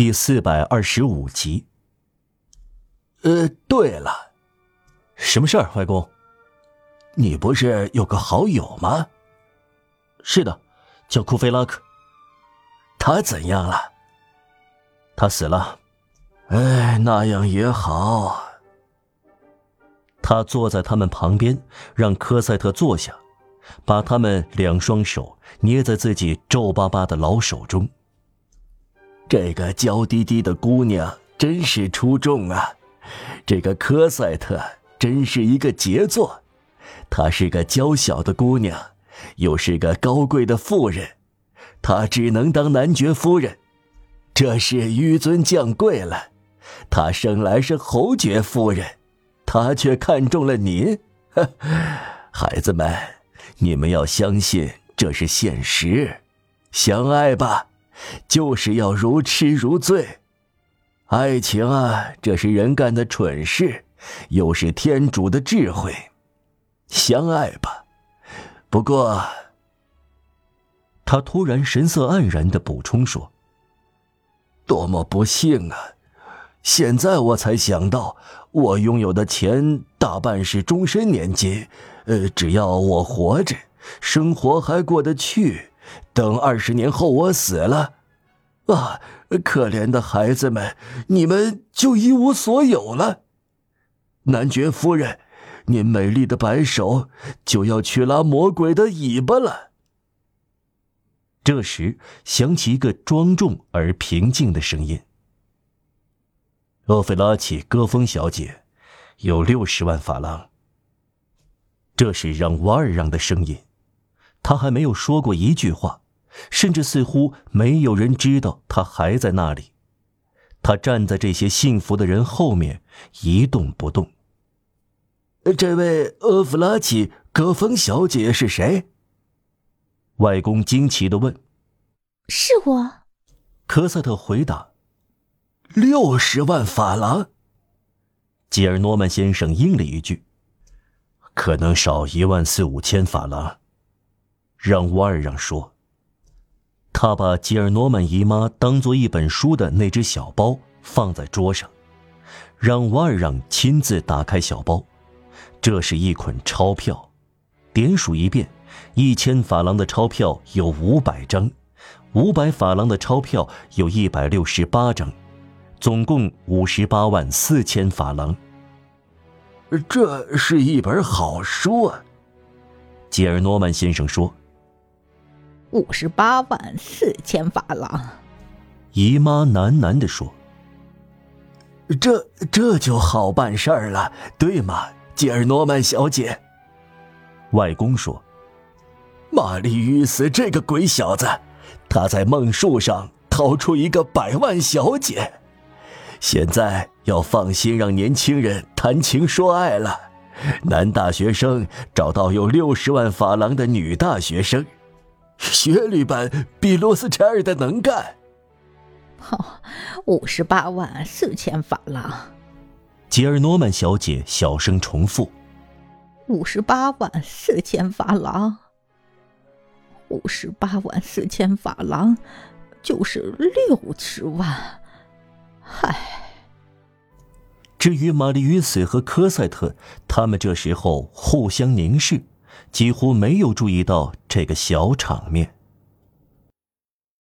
第四百二十五集。呃，对了，什么事儿，外公？你不是有个好友吗？是的，叫库菲拉克。他怎样了？他死了。哎，那样也好。他坐在他们旁边，让科赛特坐下，把他们两双手捏在自己皱巴巴的老手中。这个娇滴滴的姑娘真是出众啊！这个科赛特真是一个杰作。她是个娇小的姑娘，又是个高贵的妇人，她只能当男爵夫人，这是纡尊降贵了。她生来是侯爵夫人。他却看中了您，孩子们，你们要相信这是现实。相爱吧，就是要如痴如醉。爱情啊，这是人干的蠢事，又是天主的智慧。相爱吧，不过，他突然神色黯然的补充说：“多么不幸啊！现在我才想到。”我拥有的钱大半是终身年金，呃，只要我活着，生活还过得去。等二十年后我死了，啊，可怜的孩子们，你们就一无所有了。男爵夫人，您美丽的白手就要去拉魔鬼的尾巴了。这时，响起一个庄重而平静的声音。厄菲拉奇·戈峰小姐有六十万法郎。这是让瓦尔让的声音，他还没有说过一句话，甚至似乎没有人知道他还在那里。他站在这些幸福的人后面，一动不动。这位厄弗拉奇·戈峰小姐是谁？外公惊奇的问。是我。科赛特回答。六十万法郎。吉尔诺曼先生应了一句：“可能少一万四五千法郎。”让瓦尔让说。他把吉尔诺曼姨妈当做一本书的那只小包放在桌上，让瓦尔让亲自打开小包。这是一捆钞票，点数一遍：一千法郎的钞票有五百张，五百法郎的钞票有一百六十八张。总共五十八万四千法郎。这是一本好书啊，吉尔诺曼先生说。五十八万四千法郎，姨妈喃喃地说。这这就好办事儿了，对吗，吉尔诺曼小姐？外公说。玛丽遇死这个鬼小子，他在梦树上掏出一个百万小姐。现在要放心让年轻人谈情说爱了。男大学生找到有六十万法郎的女大学生，学历班比罗斯柴尔的能干。哦，五十八万四千法郎。吉尔诺曼小姐小声重复：“五十八万四千法郎。五十八万四千法郎，就是六十万。”嗨，至于玛丽与死和科赛特，他们这时候互相凝视，几乎没有注意到这个小场面。